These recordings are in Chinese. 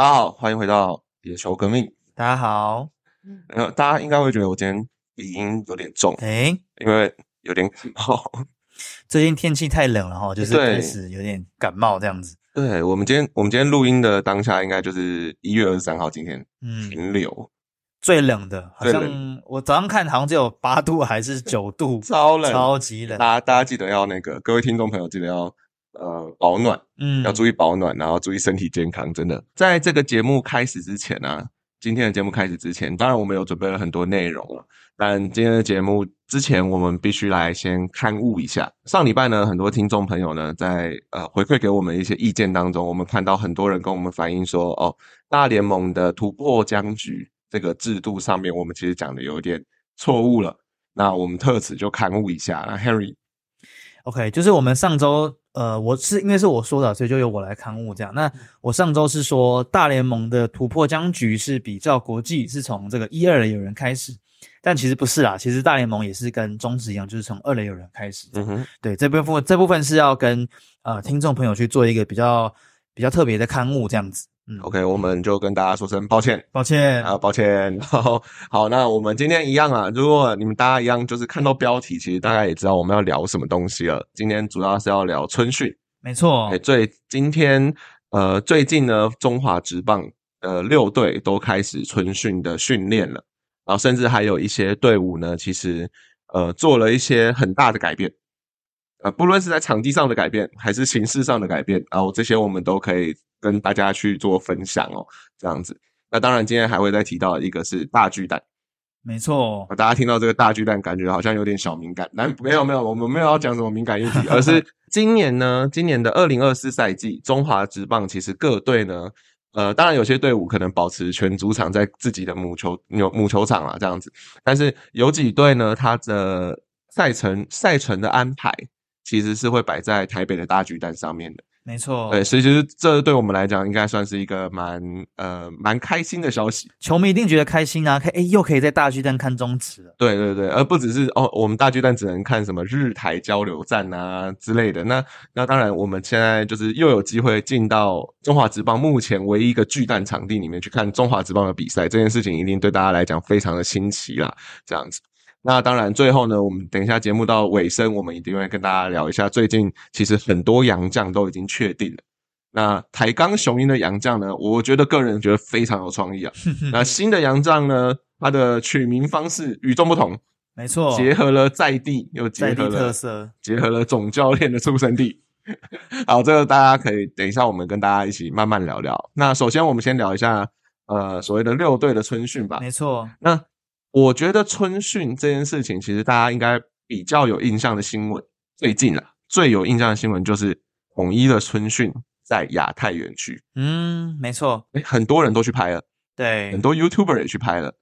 大家好，欢迎回到野球革命。大家好，呃，大家应该会觉得我今天鼻音有点重，哎，因为有点感冒。最近天气太冷了哈，就是对开始有点感冒这样子。对我们今天，我们今天录音的当下，应该就是一月二十三号，今天嗯，停留，最冷的，好最像我早上看好像只有八度还是九度，超冷，超级冷大。家大家记得要那个，各位听众朋友记得要呃保暖，嗯，要注意保暖，然后注意身体健康。真的，在这个节目开始之前啊，今天的节目开始之前，当然我们有准备了很多内容了，但今天的节目之前，我们必须来先刊物一下。上礼拜呢，很多听众朋友呢，在呃回馈给我们一些意见当中，我们看到很多人跟我们反映说，哦，大联盟的突破僵局这个制度上面，我们其实讲的有点错误了。那我们特此就刊物一下。那 Henry，OK，就是我们上周，呃，我是因为是我说的，所以就由我来刊物这样。那我上周是说大联盟的突破僵局是比较国际是从这个一二垒有人开始，但其实不是啦，其实大联盟也是跟中职一样，就是从二垒有人开始。嗯哼，对，这部分这部分是要跟呃听众朋友去做一个比较比较特别的刊物这样子。嗯，OK，我们就跟大家说声抱歉。抱歉，啊，抱歉。好，好，那我们今天一样啊。如果你们大家一样，就是看到标题，其实大概也知道我们要聊什么东西了。今天主要是要聊春训。没错哎，，最今天呃，最近呢，中华职棒呃六队都开始春训的训练了，然后甚至还有一些队伍呢，其实呃做了一些很大的改变。呃，不论是在场地上的改变，还是形式上的改变，然后这些我们都可以跟大家去做分享哦，这样子。那当然，今天还会再提到一个是大巨蛋。没错，大家听到这个大巨蛋，感觉好像有点小敏感，但没有没有，我们没有要讲什么敏感议题，而是 今年呢，今年的二零二四赛季，中华职棒其实各队呢，呃，当然有些队伍可能保持全主场在自己的母球有母球场啊这样子，但是有几队呢，它的赛程赛程的安排其实是会摆在台北的大巨蛋上面的。没错，对，所以其实这对我们来讲，应该算是一个蛮呃蛮开心的消息。球迷一定觉得开心啊，可以诶又可以在大巨蛋看中职了。对对对，而不只是哦，我们大巨蛋只能看什么日台交流站啊之类的。那那当然，我们现在就是又有机会进到中华职棒目前唯一一个巨蛋场地里面去看中华职棒的比赛，这件事情一定对大家来讲非常的新奇啦。这样子，那当然最后呢，我们等一下节目到尾声，我们一定会跟大家聊一下，最近其实很多洋将都已经确定了。那台钢雄鹰的洋将呢，我觉得个人觉得非常有创意啊。那新的洋将呢，它的取名方式与众不同，没错，结合了在地，又结合了特色。结合了总教练的出生地。好，这个大家可以等一下，我们跟大家一起慢慢聊聊。那首先，我们先聊一下呃所谓的六队的春训吧。没错，那我觉得春训这件事情，其实大家应该比较有印象的新闻，最近啊最有印象的新闻就是统一的春训在亚太园区，嗯，没错，诶很多人都去拍了。对很，多 YouTuber 也去拍了。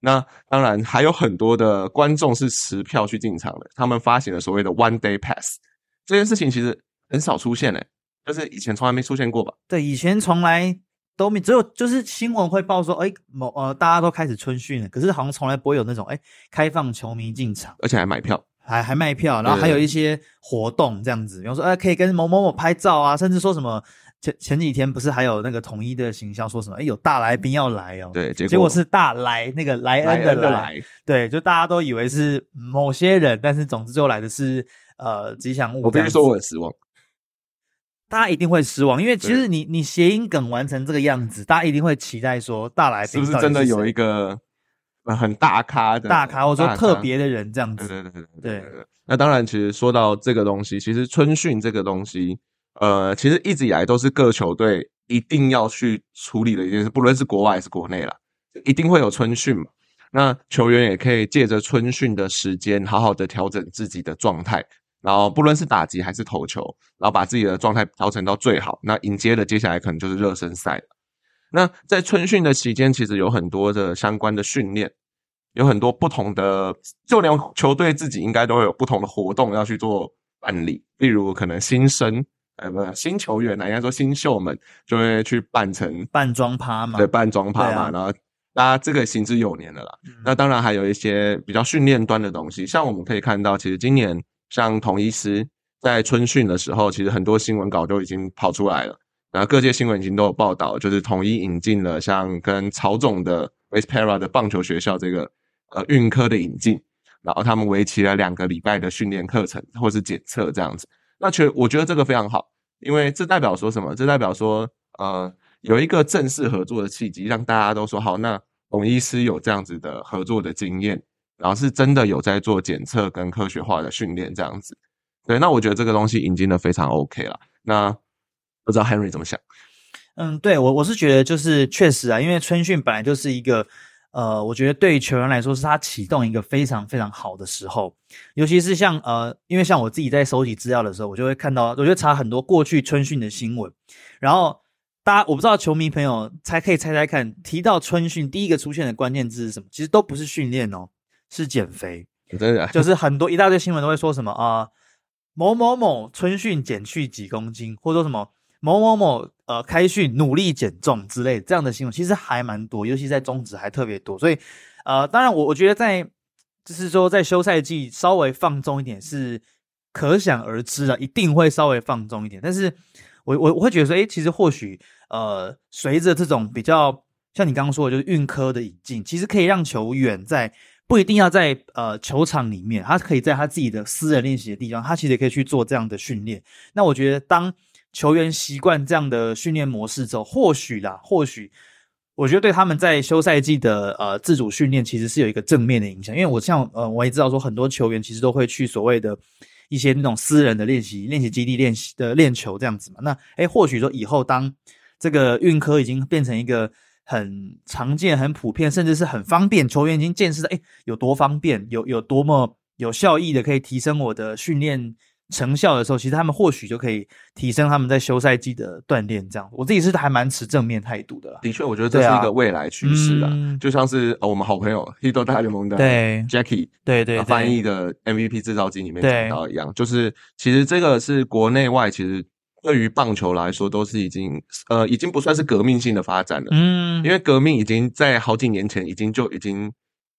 那当然还有很多的观众是持票去进场的，他们发行了所谓的 One Day Pass 这件事情其实很少出现诶、就是以前从来没出现过吧？对，以前从来都没，只有就是新闻会报说，哎，某呃，大家都开始春训了，可是好像从来不会有那种，哎，开放球迷进场，而且还买票。还还卖票，然后还有一些活动这样子，比方说，哎，可以跟某某某拍照啊，甚至说什么前前几天不是还有那个统一的形象说什么，哎，有大来宾要来哦，对，结果结果是大来那个莱莱恩的来，恩的来，对，就大家都以为是某些人，但是总之最后来的是呃吉祥物。我必须说我很失望。大家一定会失望，因为其实你你谐音梗完成这个样子，大家一定会期待说大来是不是真的有一个很大咖的大咖，或者说特别的人这样子。对对对对对。那当然其实说到这个东西，其实春训这个东西，呃，其实一直以来都是各球队一定要去处理的一件事，不论是国外还是国内了，一定会有春训嘛。那球员也可以借着春训的时间，好好的调整自己的状态。然后不论是打击还是投球，然后把自己的状态调整到最好。那迎接的接下来可能就是热身赛了。那在春训的期间，其实有很多的相关的训练，有很多不同的，就连球队自己应该都会有不同的活动要去做办理。例如，可能新生，呃，不，新球员呢，应该说新秀们就会去扮成扮装趴嘛对，扮装趴嘛，啊然后大家这个行之有年的啦。嗯那当然还有一些比较训练端的东西，像我们可以看到，其实今年像统一师在春训的时候，其实很多新闻稿都已经跑出来了。然后各界新闻已经都有报道，就是统一引进了像跟曹总的 Vespera 的棒球学校这个呃运科的引进，然后他们为期了两个礼拜的训练课程或是检测这样子。那确我觉得这个非常好，因为这代表说什么？这代表说呃有一个正式合作的契机，让大家都说好，那董医师有这样子的合作的经验，然后是真的有在做检测跟科学化的训练这样子。对，那我觉得这个东西引进的非常 OK 了。那不知道 Henry 怎么想？嗯，对我我是觉得就是确实啊，因为春训本来就是一个呃，我觉得对于球员来说是他启动一个非常非常好的时候，尤其是像呃，因为像我自己在收集资料的时候，我就会看到，我就查很多过去春训的新闻，然后大家我不知道球迷朋友猜可以猜猜看，提到春训第一个出现的关键字是什么？其实都不是训练哦，是减肥，真的就是很多一大堆新闻都会说什么啊。某某某春训减去几公斤，或者说什么某某某呃开训努力减重之类这样的新闻，其实还蛮多，尤其在中职还特别多。所以呃，当然我我觉得在就是说在休赛季稍微放纵一点是可想而知的，一定会稍微放纵一点。但是我我我会觉得说，诶，其实或许呃随着这种比较像你刚刚说的，就是运科的引进，其实可以让球员在。不一定要在呃球场里面，他可以在他自己的私人练习的地方，他其实也可以去做这样的训练。那我觉得，当球员习惯这样的训练模式之后，或许啦，或许我觉得对他们在休赛季的呃自主训练其实是有一个正面的影响。因为我像呃我也知道说，很多球员其实都会去所谓的一些那种私人的练习练习基地练习的练球这样子嘛。那诶，或许说以后当这个运科已经变成一个。很常见、很普遍，甚至是很方便。球员已经见识到，哎，有多方便，有有多么有效益的，可以提升我的训练成效的时候，其实他们或许就可以提升他们在休赛季的锻炼。这样，我自己是还蛮持正面态度的啦。的确，我觉得这是一个未来趋势啊。就像是我们好朋友《黑豆大联盟》的对 Jackie 对对翻译的 MVP 制造机里面讲到一样，就是其实这个是国内外其实。对于棒球来说，都是已经呃，已经不算是革命性的发展了。嗯，因为革命已经在好几年前已经就已经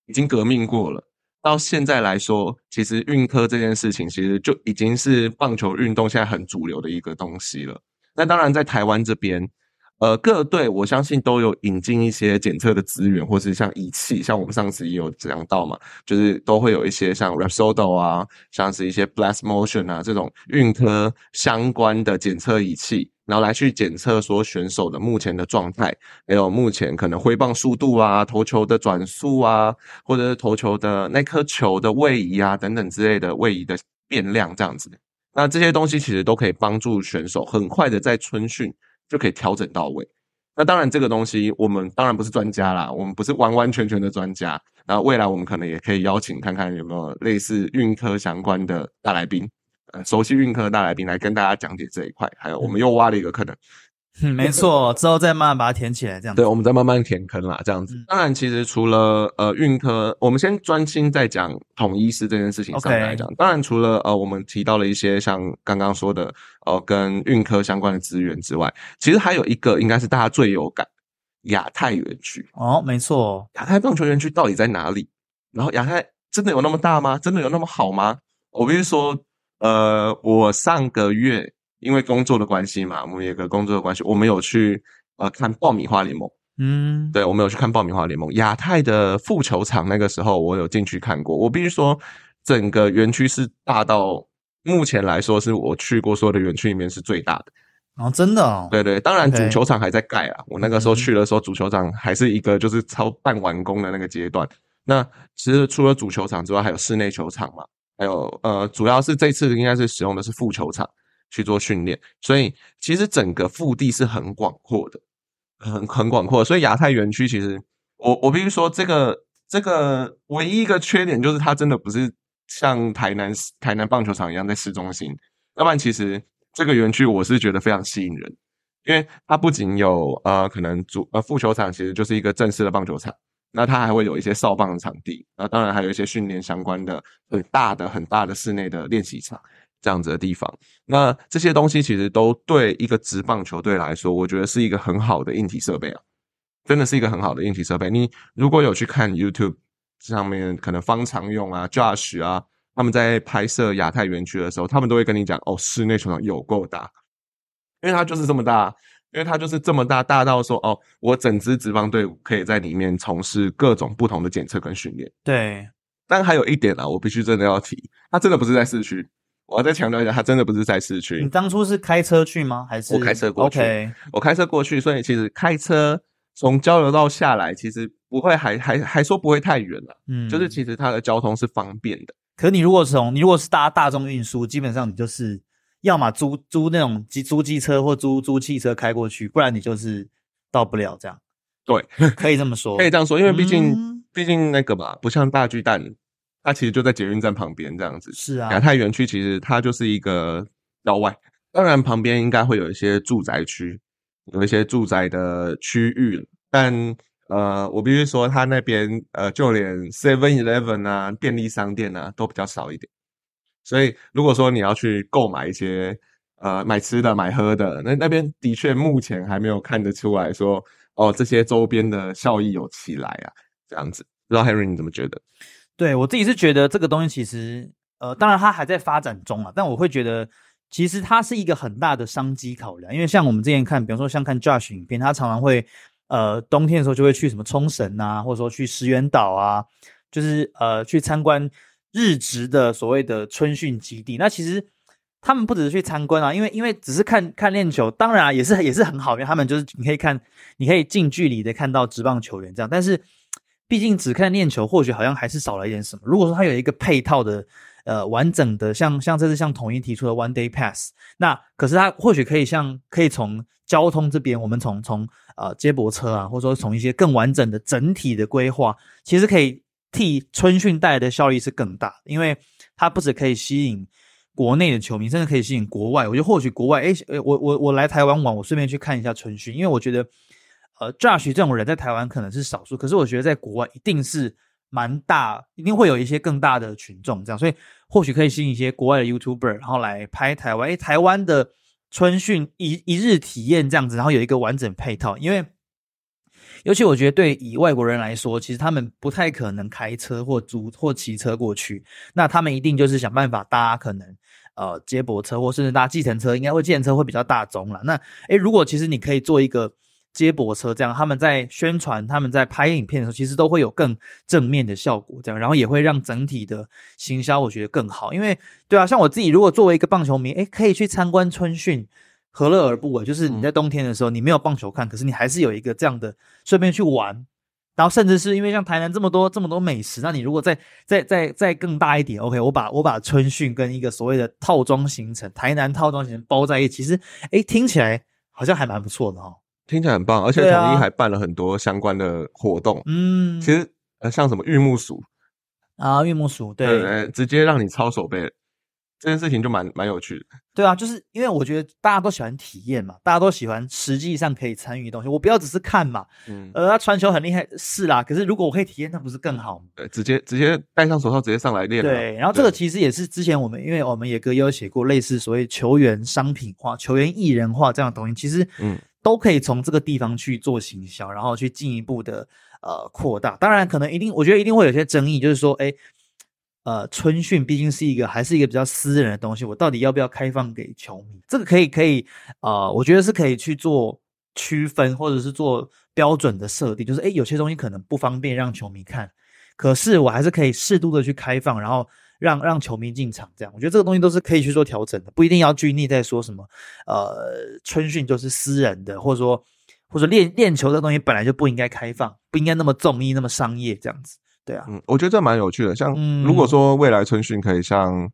已经革命过了。到现在来说，其实运科这件事情，其实就已经是棒球运动现在很主流的一个东西了。那当然，在台湾这边。呃，各队我相信都有引进一些检测的资源，或是像仪器，像我们上次也有讲到嘛，就是都会有一些像 Rapsodo 啊，像是一些 Blast Motion 啊这种运科相关的检测仪器，然后来去检测说选手的目前的状态，还有目前可能挥棒速度啊、投球的转速啊，或者是投球的那颗球的位移啊等等之类的位移的变量这样子。那这些东西其实都可以帮助选手很快的在春训。就可以调整到位。那当然，这个东西我们当然不是专家啦，我们不是完完全全的专家。那未来我们可能也可以邀请看看有没有类似运科相关的大来宾，呃，熟悉运科的大来宾来跟大家讲解这一块。还有，我们又挖了一个坑。嗯，没错，之后再慢慢把它填起来，这样。对，我们再慢慢填坑啦，这样子。当然，其实除了呃运科，我们先专心在讲统一师这件事情上来讲。当然，除了呃我们提到了一些像刚刚说的呃跟运科相关的资源之外，其实还有一个应该是大家最有感亚太园区。哦，没错，亚太棒球园区到底在哪里？然后亚太真的有那么大吗？真的有那么好吗？我必须说，呃，我上个月。因为工作的关系嘛，我们有个工作的关系，我们有去呃看爆米花联盟。嗯，对，我们有去看爆米花联盟。亚太的副球场那个时候，我有进去看过。我必须说，整个园区是大到目前来说，是我去过所有的园区里面是最大的。哦，真的？哦？对对，当然主球场还在盖啊。我那个时候去的时候，主球场还是一个就是超半完工的那个阶段。那其实除了主球场之外，还有室内球场嘛，还有呃，主要是这次应该是使用的是副球场。去做训练，所以其实整个腹地是很广阔的，很很广阔。所以亚太园区其实，我我必须说，这个这个唯一一个缺点就是它真的不是像台南台南棒球场一样在市中心。要不然，其实这个园区我是觉得非常吸引人，因为它不仅有呃可能主呃副球场，其实就是一个正式的棒球场，那它还会有一些哨棒的场地，那当然还有一些训练相关的很大的很大的室内的练习场。这样子的地方，那这些东西其实都对一个职棒球队来说，我觉得是一个很好的硬体设备啊，真的是一个很好的硬体设备。你如果有去看 YouTube 上面，可能方常用啊、Josh 啊，他们在拍摄亚太园区的时候，他们都会跟你讲，哦，室内球场有够大，因为它就是这么大。因为它就是这么大，大到说哦，我整支职棒队伍可以在里面从事各种不同的检测跟训练。对，但还有一点啊，我必须真的要提，它真的不是在市区。我要再强调一下，它真的不是在市区。你当初是开车去吗？还是我开车过去我开车过去，所以其实开车从交流道下来，其实不会还还还说不会太远了。嗯，就是其实它的交通是方便的。可你如果从你如果是搭大众运输，基本上你就是要么租租那种机租机车或租租汽车开过去，不然你就是到不了这样。对，可以这么说，可以这样说，因为毕竟、嗯毕竟那个嘛，不像大巨蛋，它其实就在捷运站旁边这样子。是啊亚，太园区其实它就是一个郊外，当然旁边应该会有一些住宅区，有一些住宅的区域，但呃，我必须说，它那边呃，就连 Seven Eleven 啊、便利商店啊都比较少一点。所以，如果说你要去购买一些呃买吃的、买喝的，那那边的确目前还没有看得出来说，哦，这些周边的效益有起来啊，这样子。不知道 Henry 你怎么觉得？对我自己是觉得这个东西其实呃，当然它还在发展中啊，但我会觉得其实它是一个很大的商机考量，因为像我们之前看，比方说像看 Josh 影片，他常常会呃冬天的时候就会去什么冲绳啊，或者说去石原岛啊，就是呃去参观日职的所谓的春训基地。那其实他们不只是去参观啊，因为因为只是看看练球，当然、啊、也是也是很好，因为他们就是你可以看，你可以近距离的看到职棒球员这样，但是。毕竟只看练球，或许好像还是少了一点什么。如果说它有一个配套的，呃，完整的，像像这次像统一提出的 One Day Pass，那可是它或许可以像可以从交通这边，我们从从呃接驳车啊，或者说从一些更完整的整体的规划，其实可以替春训带来的效益是更大，因为它不止可以吸引国内的球迷，甚至可以吸引国外。我觉得或许国外，诶，我我我来台湾玩，我顺便去看一下春训，因为我觉得。呃，Josh 这种人在台湾可能是少数，可是我觉得在国外一定是蛮大，一定会有一些更大的群众这样，所以或许可以吸引一些国外的 YouTuber，然后来拍台湾，诶，台湾的春训一一日体验这样子，然后有一个完整配套，因为尤其我觉得对以外国人来说，其实他们不太可能开车或租或骑车过去，那他们一定就是想办法搭可能。呃，接驳车或甚至搭计程车，应该会计程车会比较大宗了。那诶，如果其实你可以做一个接驳车，这样他们在宣传、他们在拍影片的时候，其实都会有更正面的效果。这样，然后也会让整体的行销我觉得更好。因为对啊，像我自己如果作为一个棒球迷，诶，可以去参观春训，何乐而不为？就是你在冬天的时候，你没有棒球看，可是你还是有一个这样的顺便去玩。然后甚至是因为像台南这么多这么多美食，那你如果再再再再更大一点，OK，我把我把春训跟一个所谓的套装行程，台南套装行程包在一起，其实诶听起来好像还蛮不错的哦。听起来很棒，而且统一还办了很多相关的活动。嗯，其实呃，像什么玉木鼠，啊，玉木鼠，对呃，直接让你抄手背，这件事情就蛮蛮有趣的。对啊，就是因为我觉得大家都喜欢体验嘛，大家都喜欢实际上可以参与的东西。我不要只是看嘛，嗯，呃，他传球很厉害是啦，可是如果我可以体验，那不是更好吗？对，直接直接戴上手套，直接上来练了。对，然后这个其实也是之前我们，因为我们野哥也有写过类似所谓球员商品化、球员艺人化这样的东西，其实嗯都可以从这个地方去做行销，然后去进一步的呃扩大。当然，可能一定，我觉得一定会有些争议，就是说，哎，呃，春训毕竟是一个还是一个比较私人的东西，我到底要不要开放给球迷？这个可以可以呃，我觉得是可以去做区分，或者是做标准的设定，就是哎，有些东西可能不方便让球迷看，可是我还是可以适度的去开放，然后让让球迷进场，这样我觉得这个东西都是可以去做调整的，不一定要拘泥在说什么呃春训就是私人的，或者说或者练练球的东西本来就不应该开放，不应该那么综艺那么商业这样子，对啊，嗯，我觉得这蛮有趣的。像嗯如果说未来春训可以像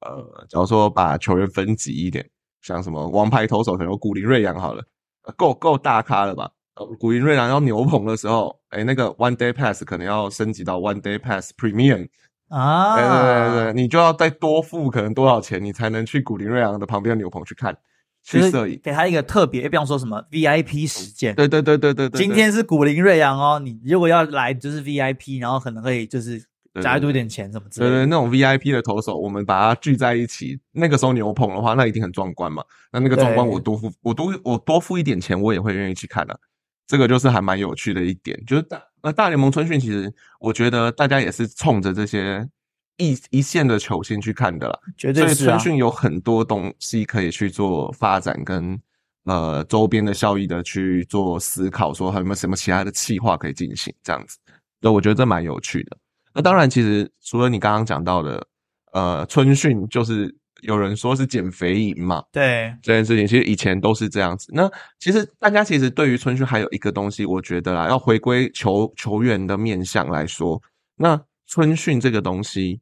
呃，假如说把球员分级一点，像什么王牌投手可能有古林瑞阳好了，呃够够大咖了吧？呃古林瑞阳要牛棚的时候，哎，那个 One Day Pass 可能要升级到 One Day Pass Premium，啊，对对对对，你就要再多付可能多少钱，你才能去古林瑞阳的旁边牛棚去看去摄影。给他一个特别，比方说什么 VIP 时间，对对对对对对，今天是古林瑞阳哦，你如果要来就是 VIP，然后可能会就是对加多一点钱什么之类的。对对，那种 VIP 的投手，我们把它聚在一起，那个时候牛棚的话，那一定很壮观嘛。那那个壮观，我多付我多我多付一点钱，我也会愿意去看的、这个就是还蛮有趣的一点，就是大呃大联盟春训，其实我觉得大家也是冲着这些一一线的球星去看的啦。绝对是啊所以春，训有很多东西可以去做发展跟呃周边的效益的去做思考，说还有没有什么其他的计划可以进行这样子。对，我觉得这蛮有趣的。那当然，其实除了你刚刚讲到的，呃，春训就是有人说是减肥营嘛，对这件事情，其实以前都是这样子。那其实大家其实对于春训还有一个东西，我觉得啦，要回归球球员的面向来说，那春训这个东西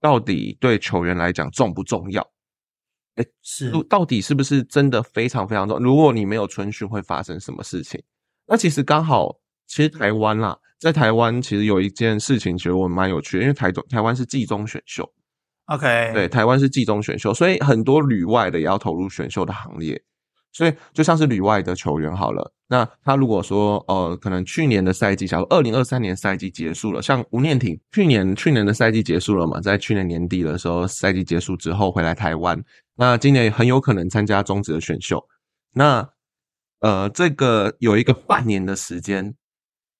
到底对球员来讲重不重要？是到底是不是真的非常非常重要？如果你没有春训，会发生什么事情？那其实刚好，其实台湾啦，在台湾其实有一件事情，其实我蛮有趣的，因为台中台湾是季中选秀，OK，对，台湾是季中选秀，所以很多旅外的也要投入选秀的行列。所以就像是旅外的球员好了，那他如果说呃，可能去年的赛季，假如二零二三年赛季结束了，像吴念婷去年去年的赛季结束了嘛，在去年年底的时候，赛季结束之后回来台湾，那今年很有可能参加中职的选秀。那呃，这个有一个半年的时间，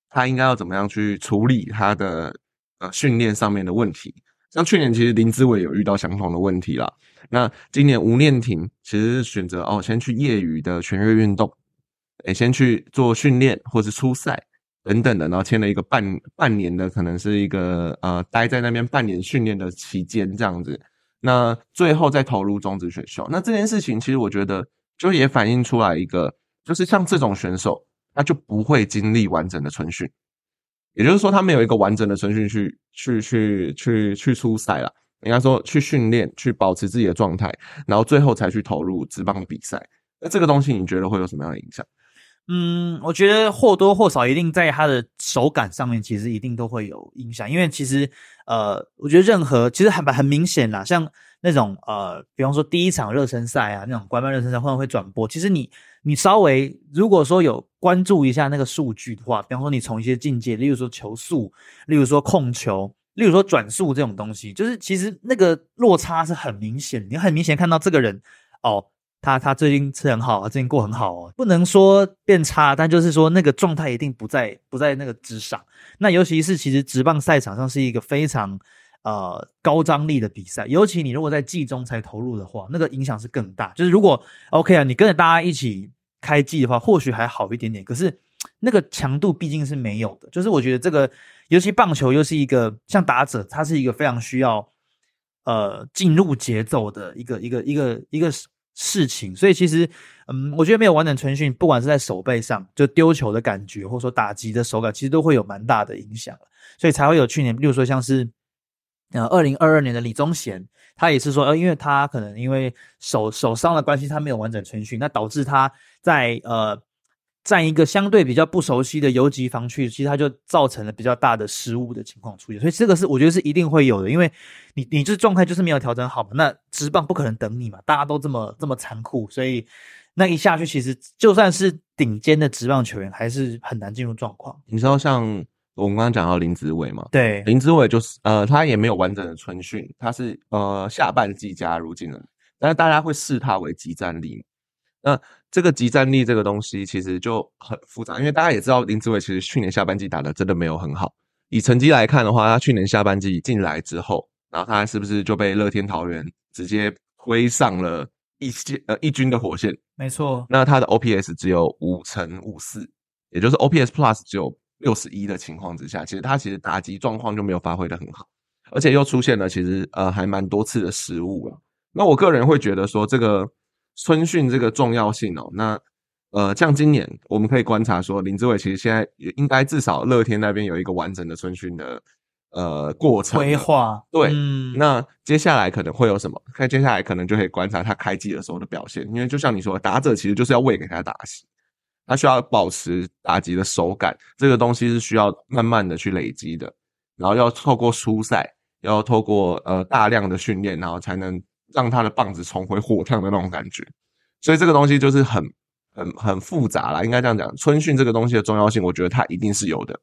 他应该要怎么样去处理他的呃训练上面的问题？像去年其实林志伟有遇到相同的问题啦。那今年吴念婷其实选择哦，先去业余的全日运动，诶，先去做训练或是初赛等等的，然后签了一个半半年的，可能是一个呃待在那边半年训练的期间这样子。那最后再投入中职选秀，那这件事情其实我觉得就也反映出来一个，就是像这种选手，他就不会经历完整的春训。也就是说，他没有一个完整的程序去去去去去出赛了。应该说去训练，去保持自己的状态，然后最后才去投入职棒的比赛。那这个东西你觉得会有什么样的影响？嗯，我觉得或多或少一定在他的手感上面，其实一定都会有影响。因为其实呃，我觉得任何其实很很明显啦，像那种呃，比方说第一场热身赛啊，那种官方热身赛会不会转播？其实你你稍微如果说有关注一下那个数据的话，比方说你从一些境界，例如说球速，例如说控球。例如说转速这种东西，就是其实那个落差是很明显，你很明显看到这个人哦，他他最近吃很好，最近过很好哦，不能说变差，但就是说那个状态一定不在不在那个之上。那尤其是其实职棒赛场上是一个非常呃高张力的比赛，尤其你如果在季中才投入的话，那个影响是更大。就是如果 OK 啊，你跟着大家一起开季的话，或许还好一点点，可是那个强度毕竟是没有的。就是我觉得这个。尤其棒球又是一个像打者，他是一个非常需要呃进入节奏的一个一个一个一个事情，所以其实嗯，我觉得没有完整春训，不管是在手背上就丢球的感觉，或者说打击的手感，其实都会有蛮大的影响所以才会有去年，比如说像是呃二零二二年的李宗贤，他也是说呃，因为他可能因为手手伤的关系，他没有完整春训，那导致他在呃。在一个相对比较不熟悉的游击防区，其实他就造成了比较大的失误的情况出现，所以这个是我觉得是一定会有的，因为你你这状态就是没有调整好嘛，那直棒不可能等你嘛，大家都这么这么残酷，所以那一下去，其实就算是顶尖的直棒球员，还是很难进入状况。你知道，像我们刚刚讲到林子伟嘛，对，林子伟就是呃，他也没有完整的春训，他是呃下半季加入进来，但是大家会视他为集战力。那这个集战力这个东西其实就很复杂，因为大家也知道林志伟其实去年下半季打的真的没有很好。以成绩来看的话，他去年下半季进来之后，然后他是不是就被乐天桃园直接推上了一线呃一军的火线？没错。那他的 OPS 只有五乘五四，也就是 OPS Plus 只有六十一的情况之下，其实他其实打击状况就没有发挥的很好，而且又出现了其实呃还蛮多次的失误了。那我个人会觉得说这个。春训这个重要性哦，那呃，像今年我们可以观察说，林志伟其实现在也应该至少乐天那边有一个完整的春训的呃过程规划。对，嗯，那接下来可能会有什么？看接下来可能就可以观察他开季的时候的表现，因为就像你说，打者其实就是要喂给他打席，他需要保持打击的手感，这个东西是需要慢慢的去累积的，然后要透过初赛，要透过呃大量的训练，然后才能。让他的棒子重回火烫的那种感觉，所以这个东西就是很很很复杂啦，应该这样讲。春训这个东西的重要性，我觉得它一定是有的。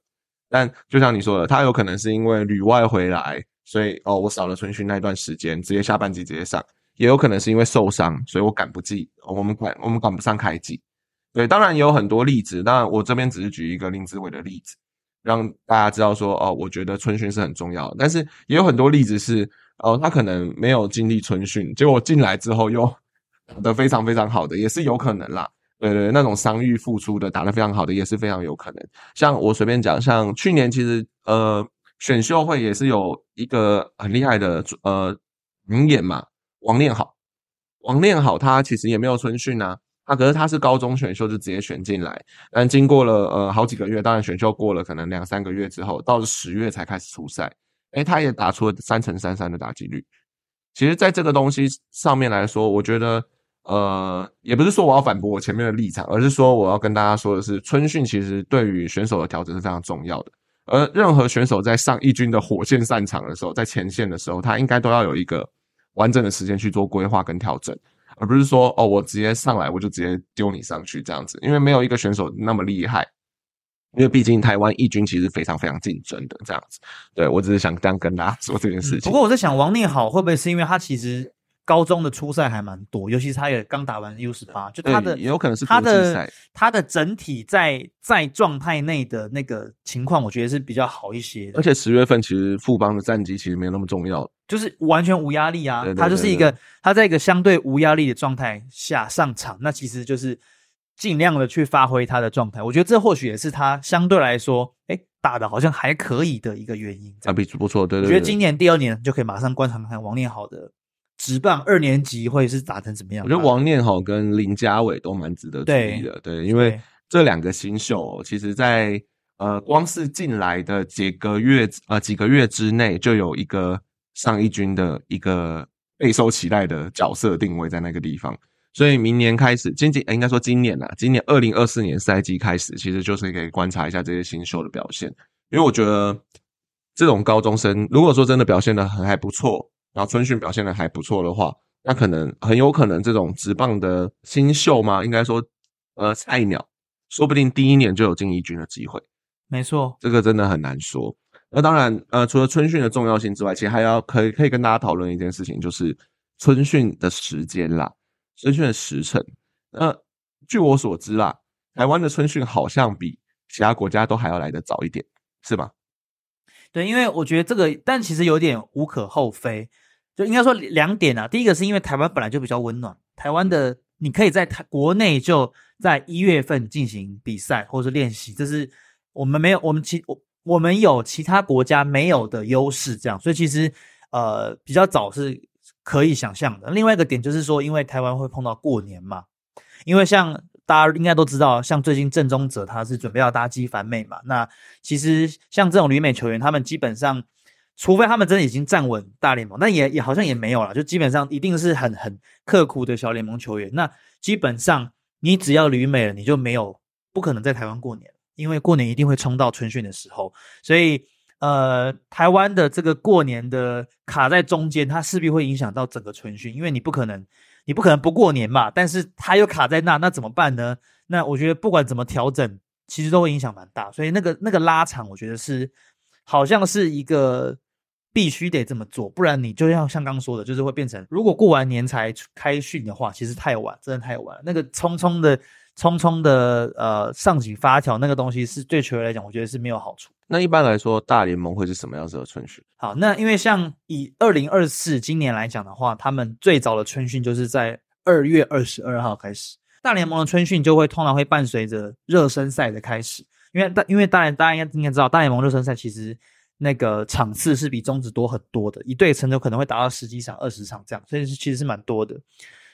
但就像你说的，他有可能是因为旅外回来，所以哦，我少了春训那段时间，直接下半季直接上；也有可能是因为受伤，所以我赶不及，我们赶我们赶不上开季。对，当然也有很多例子，当然我这边只是举一个林志伟的例子，让大家知道说哦，我觉得春训是很重要的。但是也有很多例子是。哦，他可能没有经历春训，结果进来之后又打得非常非常好的，也是有可能啦。对对，那种伤愈复出的打得非常好的也是非常有可能。像我随便讲，像去年其实呃选秀会也是有一个很厉害的呃名演嘛，王念好，王念好他其实也没有春训啊，他可是他是高中选秀就直接选进来，但经过了呃好几个月，当然选秀过了可能两三个月之后，到了十月才开始出赛，诶，他也打出了三乘三三的打击率。其实，在这个东西上面来说，我觉得。呃，也不是说我要反驳我前面的立场，而是说我要跟大家说的是，春训其实对于选手的调整是非常重要的。而任何选手在上一军的火线散场的时候，在前线的时候，他应该都要有一个完整的时间去做规划跟调整，而不是说哦，我直接上来我就直接丢你上去这样子，因为没有一个选手那么厉害。因为毕竟台湾义军其实非常非常竞争的这样子。对我只是想这样跟大家 说这件事情。不过我在想，王念好会不会是因为他其实？高中的初赛还蛮多，尤其是他也刚打完 U 十八，就他的也有可能是他的他的整体在在状态内的那个情况，我觉得是比较好一些。而且十月份其实富邦的战绩其实没有那么重要，就是完全无压力啊。他就是一个他在一个相对无压力的状态下上场，那其实就是尽量的去发挥他的状态。我觉得这或许也是他相对来说，哎，打的好像还可以的一个原因。啊，比不错，对对。我觉得今年第二年就可以马上观察看王念好的。职棒二年级会是打成怎么样？我觉得王念好跟林家伟都蛮值得注意的，对，因为这两个新秀，其实在呃光是进来的几个月呃几个月之内，就有一个上一军的一个备受期待的角色定位在那个地方，所以明年开始，今今应该说今年啦，今年二零二四年赛季开始，其实就是可以观察一下这些新秀的表现，因为我觉得这种高中生，如果说真的表现的很还不错。然后春训表现的还不错的话，那可能很有可能这种直棒的新秀嘛，应该说呃菜鸟，说不定第一年就有进一军的机会。没错，这个真的很难说。那当然，呃，除了春训的重要性之外，其实还要可以可以跟大家讨论一件事情，就是春训的时间啦，春训的时辰。那据我所知啦，台湾的春训好像比其他国家都还要来得早一点，是吧？对，因为我觉得这个，但其实有点无可厚非。就应该说两点啊，第一个是因为台湾本来就比较温暖，台湾的你可以在台国内就在一月份进行比赛或是练习，这是我们没有我们其我我们有其他国家没有的优势，这样，所以其实呃比较早是可以想象的。另外一个点就是说，因为台湾会碰到过年嘛，因为像大家应该都知道，像最近郑宗哲他是准备要搭机返美嘛，那其实像这种旅美球员，他们基本上。除非他们真的已经站稳大联盟，但也也好像也没有了，就基本上一定是很很刻苦的小联盟球员。那基本上你只要旅美了，你就没有不可能在台湾过年，因为过年一定会冲到春训的时候。所以呃，台湾的这个过年的卡在中间，它势必会影响到整个春训，因为你不可能你不可能不过年嘛。但是它又卡在那，那怎么办呢？那我觉得不管怎么调整，其实都会影响蛮大。所以那个那个拉长，我觉得是好像是一个。必须得这么做，不然你就像像刚说的，就是会变成，如果过完年才开训的话，其实太晚，真的太晚了。那个匆匆的、匆匆的，呃，上紧发条那个东西，是对球员来讲，我觉得是没有好处。那一般来说，大联盟会是什么样子的春训？好，那因为像以二零二四今年来讲的话，他们最早的春训就是在二月二十二号开始。大联盟的春训就会通常会伴随着热身赛的开始，因为大因为大家大家应该应该知道，大联盟热身赛其实。那个场次是比中职多很多的，一队成就可能会达到十几场、二十场这样，所以是其实是蛮多的。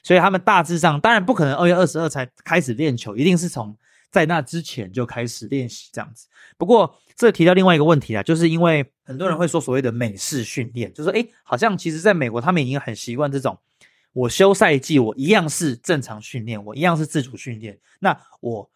所以他们大致上当然不可能二月二十二才开始练球，一定是从在那之前就开始练习这样子。不过这提到另外一个问题啊，就是因为很多人会说所谓的美式训练，就是说诶，好像其实在美国他们已经很习惯这种，我休赛季我一样是正常训练，我一样是自主训练，那我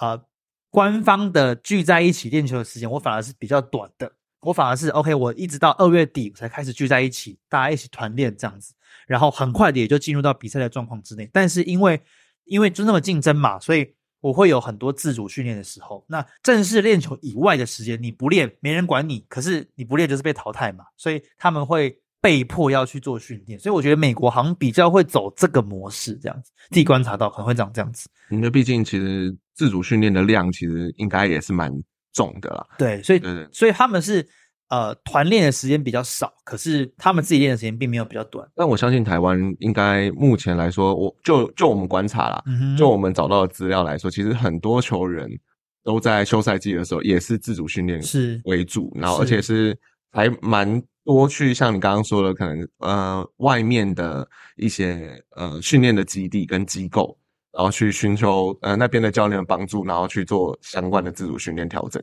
呃官方的聚在一起练球的时间，我反而是比较短的。我反而是 OK，我一直到二月底才开始聚在一起，大家一起团练这样子，然后很快的也就进入到比赛的状况之内。但是因为因为就那么竞争嘛，所以我会有很多自主训练的时候。那正式练球以外的时间，你不练没人管你，可是你不练就是被淘汰嘛，所以他们会被迫要去做训练。所以我觉得美国好像比较会走这个模式，这样子自己观察到可能会长这样子。因为毕竟其实自主训练的量其实应该也是蛮。重的啦，对，所以所以他们是呃团练的时间比较少，可是他们自己练的时间并没有比较短。但我相信台湾应该目前来说，我就就我们观察啦，就我们找到的资料来说，其实很多球员都在休赛季的时候也是自主训练是为主，然后而且是还蛮多去像你刚刚说的，可能呃外面的一些呃训练的基地跟机构，然后去寻求呃那边的教练的帮助，然后去做相关的自主训练调整。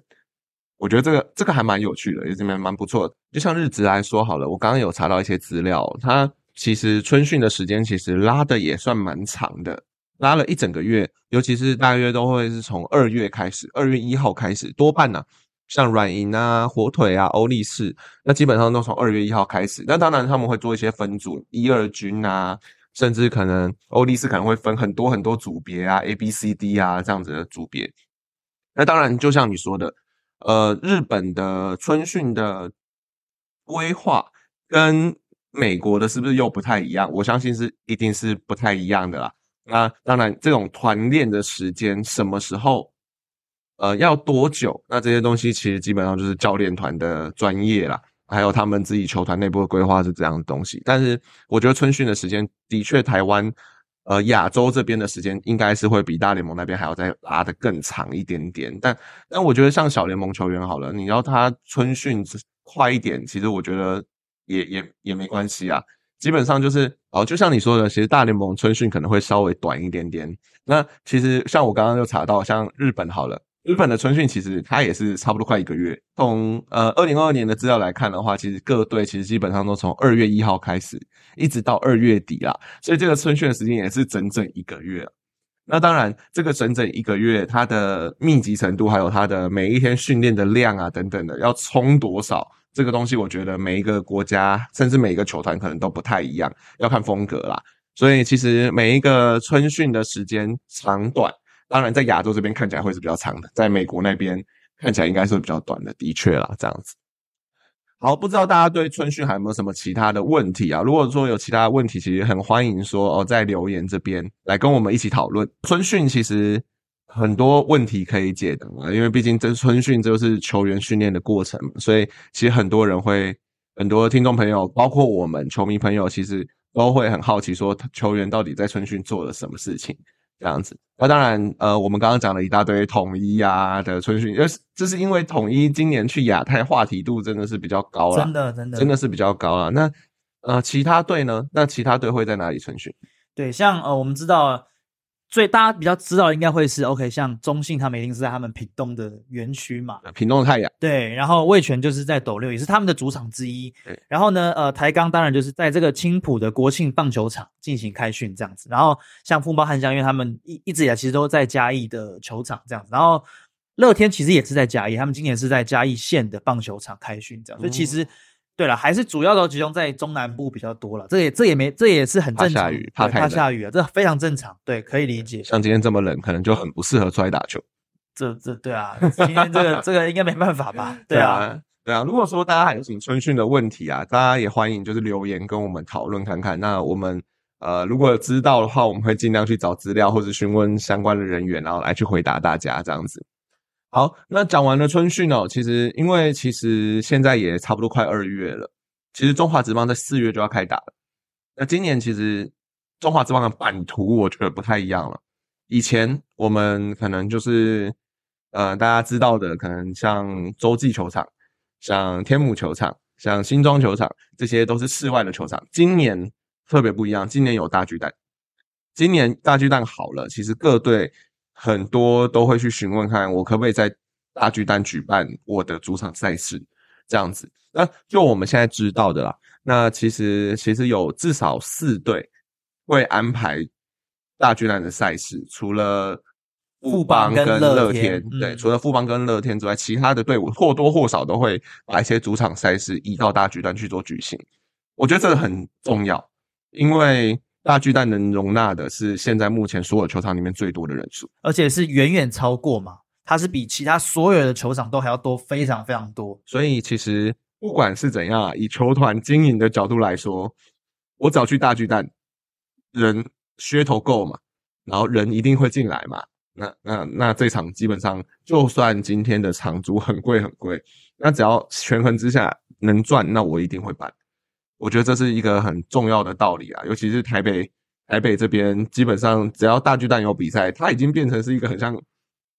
我觉得这个这个还蛮有趣的，也是蛮蛮不错的。就像日职来说好了，我刚刚有查到一些资料，它其实春训的时间其实拉的也算蛮长的，拉了一整个月，尤其是大约都会是从二月开始，二月一号开始，多半呢、像软银啊、火腿啊、欧力士，那基本上都从二月一号开始。那当然他们会做一些分组，一二军啊，甚至可能欧力士可能会分很多很多组别啊，A、B、C、D 啊这样子的组别。那当然，就像你说的，呃，日本的春训的规划跟美国的是不是又不太一样？我相信是一定是不太一样的啦。那当然，这种团练的时间什么时候，呃，要多久？那这些东西其实基本上就是教练团的专业啦，还有他们自己球团内部的规划是这样的东西。但是我觉得春训的时间的确，台湾呃亚洲这边的时间应该是会比大联盟那边还要再拉得更长一点点。但但我觉得像小联盟球员好了，你要他春训快一点，其实我觉得也也也没关系啊。基本上就是哦，就像你说的，其实大联盟春训可能会稍微短一点点。那其实像我刚刚就查到，像日本好了，日本的春训其实它也是差不多快一个月。从呃二零二二年的资料来看的话，其实各队其实基本上都从二月一号开始，一直到二月底啦，所以这个春训的时间也是整整一个月。那当然，这个整整一个月，它的密集程度，还有它的每一天训练的量啊，等等的，要冲多少，这个东西，我觉得每一个国家，甚至每一个球团可能都不太一样，要看风格啦。所以其实每一个春训的时间长短，当然在亚洲这边看起来会是比较长的，在美国那边看起来应该是比较短的，的确啦，这样子。好，不知道大家对春训还有没有什么其他的问题啊？如果说有其他的问题，其实很欢迎说哦，在留言这边来跟我们一起讨论。春训其实很多问题可以解答啊，因为毕竟这春训就是球员训练的过程嘛，所以其实很多人会，很多听众朋友，包括我们球迷朋友，其实都会很好奇说球员到底在春训做了什么事情。这样子，那当然，呃，我们刚刚讲了一大堆统一啊的春训，因为这是因为统一今年去亚太话题度真的是比较高了，真的真的真的是比较高了。那呃，其他队呢？那其他队会在哪里春训？对，像呃，我们知道最大家比较知道应该会是 OK，像中信他们一定是在他们屏东的园区嘛，屏东的太阳，对，然后味全就是在斗六，也是他们的主场之一对。然后呢，呃，台钢当然就是在这个青浦的国庆棒球场进行开训这样子。然后像富邦汉江，因为他们一一直以来其实都在嘉义的球场这样子。然后乐天其实也是在嘉义，他们今年是在嘉义县的棒球场开训这样。所以其实、对了，还是主要都集中在中南部比较多了。这也这也没这也是很正常，怕下雨怕太怕下雨啊，这非常正常，对，可以理解。像今天这么冷，可能就很不适合出来打球。这这对啊，今天这个这个应该没办法吧？对啊，，对啊。如果说大家还有什么春训的问题啊，大家也欢迎就是留言跟我们讨论看看。那我们呃如果知道的话，我们会尽量去找资料或者询问相关的人员，然后来去回答大家这样子。好，那讲完了春训哦，其实因为其实现在也差不多快二月了，其实中华职棒在四月就要开打了。那今年其实中华职棒的版图我觉得不太一样了。以前我们可能就是呃大家知道的，可能像洲际球场、像天母球场、像新庄球场，这些都是室外的球场。今年特别不一样，今年有大巨蛋。今年大巨蛋好了，其实各队很多都会去询问看，我可不可以在大巨蛋举办我的主场赛事，这样子。那就我们现在知道的啦，那其实其实有至少四队会安排大巨蛋的赛事，除了富邦跟跟乐乐天天，对，嗯除了富邦跟乐天之外，其他的队伍或多或少都会把一些主场赛事移到大巨蛋去做举行。我觉得这个很重要，因为大巨蛋能容纳的是现在目前所有球场里面最多的人数。而且是远远超过嘛，它是比其他所有的球场都还要多，非常非常多。所以其实不管是怎样啊，以球团经营的角度来说，我只要去大巨蛋，人噱头够嘛，然后人一定会进来嘛，那那那这场基本上，就算今天的场租很贵很贵，那只要权衡之下能赚，那我一定会办。我觉得这是一个很重要的道理啊，尤其是台北台北这边，基本上只要大巨蛋有比赛，它已经变成是一个很像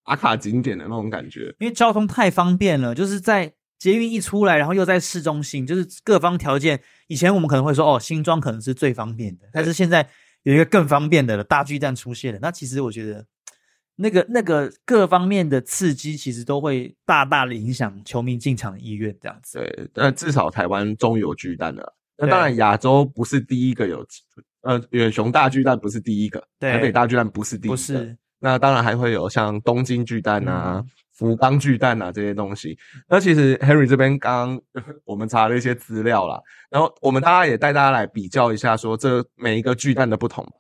打卡景点的那种感觉。因为交通太方便了，就是在捷运一出来，然后又在市中心，就是各方条件。以前我们可能会说，哦，新庄可能是最方便的，但是现在有一个更方便的了，大巨蛋出现了。那其实我觉得，那个那个各方面的刺激，其实都会大大的影响球迷进场的意愿，这样子。对，但至少台湾终于有巨蛋了。那当然，亚洲不是第一个有，呃，远雄大巨蛋不是第一个，台北大巨蛋不是第一个。不是。那当然还会有像东京巨蛋啊。福冈巨蛋啊，这些东西。那其实 Henry 这边刚 我们查了一些资料啦，然后我们大家也带大家来比较一下，说这每一个巨蛋的不同。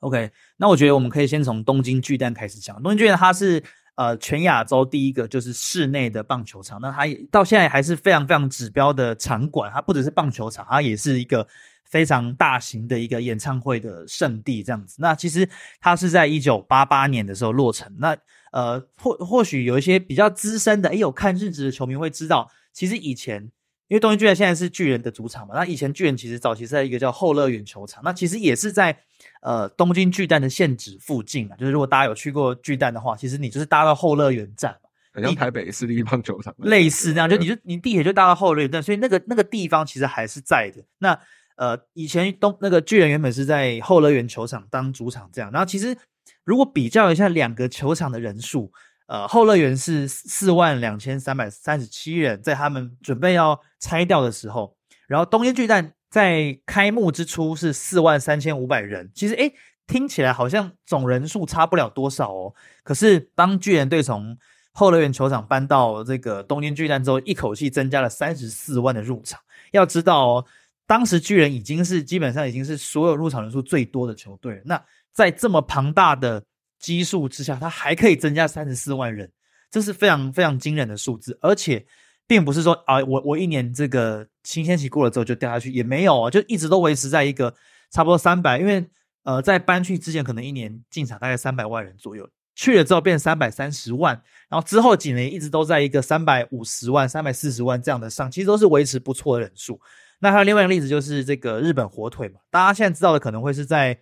OK，那我觉得我们可以先从东京巨蛋开始讲。东京巨蛋它是呃全亚洲第一个就是室内的棒球场，那它也到现在还是非常非常指标的场馆。它不只是棒球场，它也是一个非常大型的一个演唱会的圣地这样子。那其实它是在一九八八年的时候落成。那呃，或或许有一些比较资深的，也有看日职的球迷会知道，其实以前因为东京巨人现在是巨人的主场嘛，那以前巨人其实早期是在一个叫后乐园球场，那其实也是在呃东京巨蛋的现址附近啊。就是如果大家有去过巨蛋的话，其实你就是搭到后乐园站嘛，像台北市立棒球场类似那样，就你就你地铁就搭到后乐园站，所以那个那个地方其实还是在的。那呃，以前东那个巨人原本是在后乐园球场当主场这样，然后其实。如果比较一下两个球场的人数，呃，后乐园是四万两千三百三十七人，在他们准备要拆掉的时候，然后东京巨蛋在开幕之初是四万三千五百人。其实，诶，听起来好像总人数差不了多少哦。可是，当巨人队从后乐园球场搬到这个东京巨蛋之后，一口气增加了三十四万的入场。要知道哦，当时巨人已经是基本上已经是所有入场人数最多的球队。那在这么庞大的基数之下，它还可以增加三十四万人，这是非常非常惊人的数字。而且，并不是说啊，我我一年这个新鲜期过了之后就掉下去，也没有啊，就一直都维持在一个差不多三百。因为呃，在搬去之前，可能一年进场大概三百万人左右，去了之后变三百三十万，然后之后几年一直都在一个三百五十万、三百四十万这样的上，其实都是维持不错的人数。那还有另外一个例子就是这个日本火腿嘛，大家现在知道的可能会是在。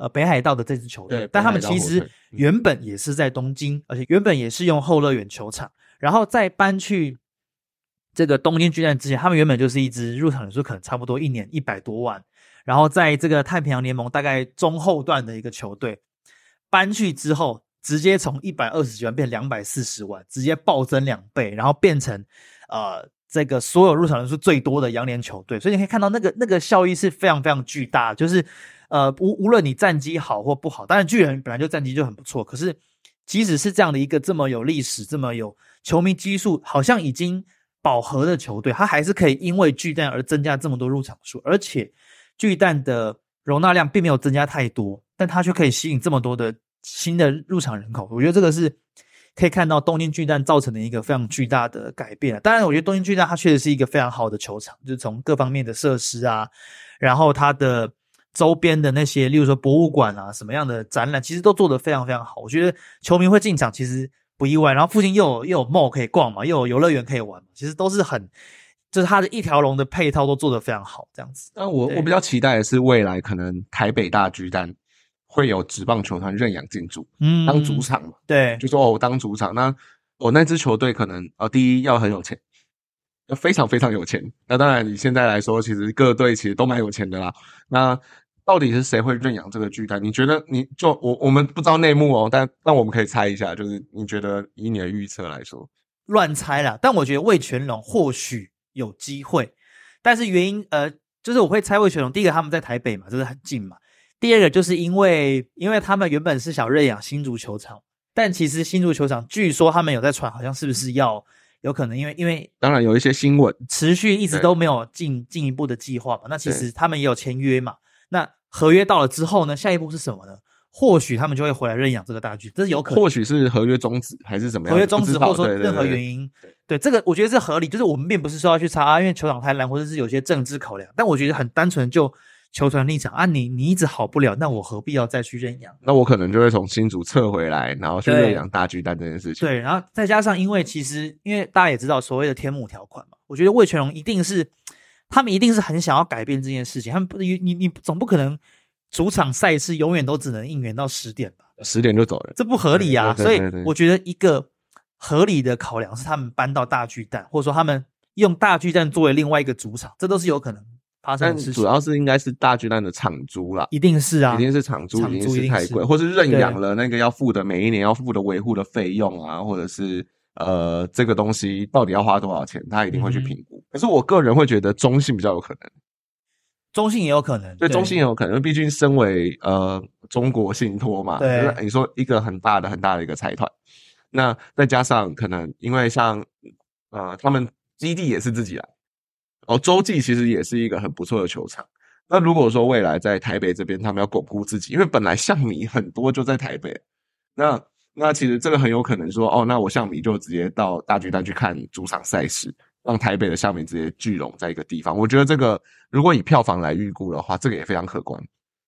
呃，北海道的这支球队，但他们其实原本也是在东京，而且原本也是用后乐园球场，然后再搬去这个东京巨蛋之前，他们原本就是一支入场人数可能差不多一年一百多万，然后在这个太平洋联盟大概中后段的一个球队，搬去之后，直接从一百二十几万变两百四十万，直接暴增两倍，然后变成呃这个所有入场人数最多的洋联球队，所以你可以看到那个那个效益是非常非常巨大，就是。呃，无无论你战绩好或不好，当然巨人本来就战绩就很不错。可是，即使是这样的一个这么有历史、这么有球迷基数，好像已经饱和的球队，它还是可以因为巨蛋而增加这么多入场数，而且巨蛋的容纳量并没有增加太多，但它却可以吸引这么多的新的入场人口。我觉得这个是可以看到东京巨蛋造成的一个非常巨大的改变。当然，我觉得东京巨蛋它确实是一个非常好的球场，就是从各方面的设施啊，然后它的。周边的那些，例如说博物馆啊，什么样的展览，其实都做得非常非常好。我觉得球迷会进场其实不意外。然后附近又有又有 mall 可以逛嘛，又有游乐园可以玩，其实都是很，就是它的一条龙的配套都做得非常好，这样子。那我我比较期待的是未来可能台北大巨蛋会有职棒球团认养进驻，嗯，当主场嘛。对，就说哦，当主场，那我那支球队可能呃，第一要很有钱，要非常非常有钱。那当然，你现在来说，其实各队其实都蛮有钱的啦。那到底是谁会认养这个巨蛋？你觉得？你就我我们不知道内幕哦，但但我们可以猜一下，就是你觉得以你的预测来说，乱猜啦。但我觉得魏全龙或许有机会，但是原因呃，就是我会猜魏全龙。第一个他们在台北嘛，就是很近嘛。第二个就是因为因为他们原本是想认养新足球场，但其实新足球场据说他们有在传，好像是不是要有可能？因为因为当然有一些新闻持续一直都没有进进一步的计划嘛。那其实他们也有签约嘛。那合约到了之后呢？下一步是什么呢？或许他们就会回来认养这个大巨，这是有可能。或许是合约终止，还是怎么样？合约终止，或者说任何原因，对这个我觉得是合理。就是我们并不是说要去查啊，因为球场太烂，或者是有些政治考量。但我觉得很单纯，就球团立场啊，你你一直好不了，那我何必要再去认养？那我可能就会从新竹撤回来，然后去认养大巨蛋这件事情。对，然后再加上，因为其实因为大家也知道所谓的天母条款嘛，我觉得魏全龙一定是他们一定是很想要改变这件事情，他们不你你你总不可能主场赛事永远都只能应援到十点吧？十点就走了。这不合理啊！所以我觉得一个合理的考量是他们搬到大巨蛋，或者说他们用大巨蛋作为另外一个主场，这都是有可能发生但的事情。主要是应该是大巨蛋的场租啦，一定是啊，一定是场租，场租一定是太贵，或是认养了那个要付的每一年要付的维护的费用啊，或者是呃这个东西到底要花多少钱，他一定会去评估。可是我个人会觉得中信比较有可能，中信也有可能，对中信也有可能，毕竟身为呃中国信托嘛，对就是你说一个很大的很大的一个财团，那再加上可能因为像呃他们基地也是自己来，哦洲际其实也是一个很不错的球场。那如果说未来在台北这边他们要巩固自己，因为本来像你很多就在台北，那那其实这个很有可能说哦，那我象迷就直接到大巨蛋去看主场赛事，让台北的象迷直接聚拢在一个地方。我觉得这个如果以票房来预估的话，这个也非常可观。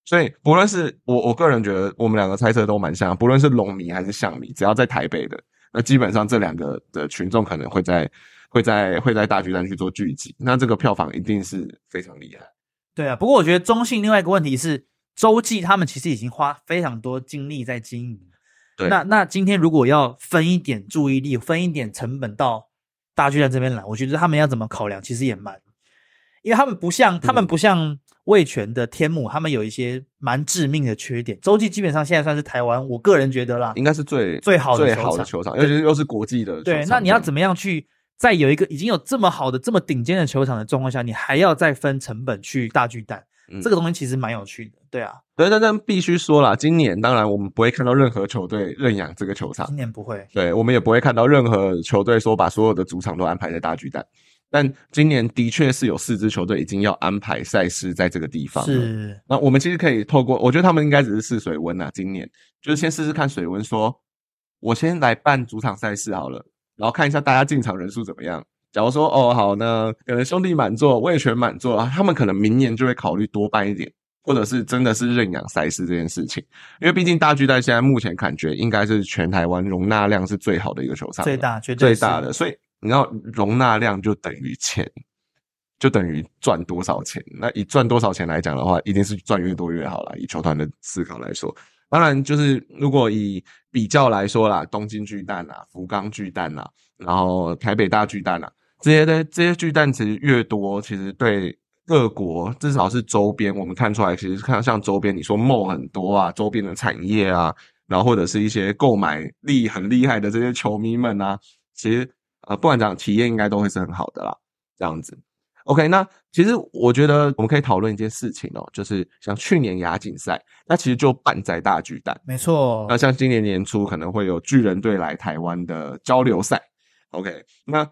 所以不论是我我个人觉得我们两个猜测都蛮像，不论是龙迷还是象迷，只要在台北的，那基本上这两个的群众可能会在会在会在大巨蛋去做聚集，那这个票房一定是非常厉害。对啊，不过我觉得中信另外一个问题是，洲际他们其实已经花非常多精力在经营。对那那今天如果要分一点注意力，分一点成本到大巨蛋这边来，我觉得他们要怎么考量，其实也蛮，因为他们不像他们不像味全的天母，他们有一些蛮致命的缺点。洲际基本上现在算是台湾，我个人觉得啦，应该是最最好的最球场好的球场，尤其是又是国际的球场。对，那你要怎么样去在有一个已经有这么好的、这么顶尖的球场的状况下，你还要再分成本去大巨蛋？嗯这个东西其实蛮有趣的，对啊，对，但但必须说啦，今年当然我们不会看到任何球队认养这个球场今，年不会，对我们也不会看到任何球队说把所有的主场都安排在大巨蛋。但今年的确是有四支球队已经要安排赛事在这个地方了。是那我们其实可以透过，我觉得他们应该只是试水温啊。今年就是先试试看水温说我先来办主场赛事好了，然后看一下大家进场人数怎么样。假如说哦好，那可能兄弟满座，我也全满座啊，他们可能明年就会考虑多办一点，或者是真的是认养赛事这件事情。因为毕竟大巨蛋现在目前感觉应该是全台湾容纳量是最好的一个球场，最大，绝对最大的，所以你知道容纳量就等于钱，就等于赚多少钱。那以赚多少钱来讲的话，一定是赚越多越好啦。以球团的思考来说，当然就是如果以比较来说啦，东京巨蛋啦、福冈巨蛋啦，然后台北大巨蛋啊，这些的这些巨蛋其实越多，其实对各国至少是周边，我们看出来，其实看像周边，你说梦很多啊，周边的产业啊，然后或者是一些购买力很厉害的这些球迷们啊，其实呃，不管讲体验应该都会是很好的啦，这样子。OK，那其实我觉得我们可以讨论一件事情哦，就是像去年亚锦赛，那其实就办在大巨蛋。没错那，像今年年初可能会有巨人队来台湾的交流赛，OK，那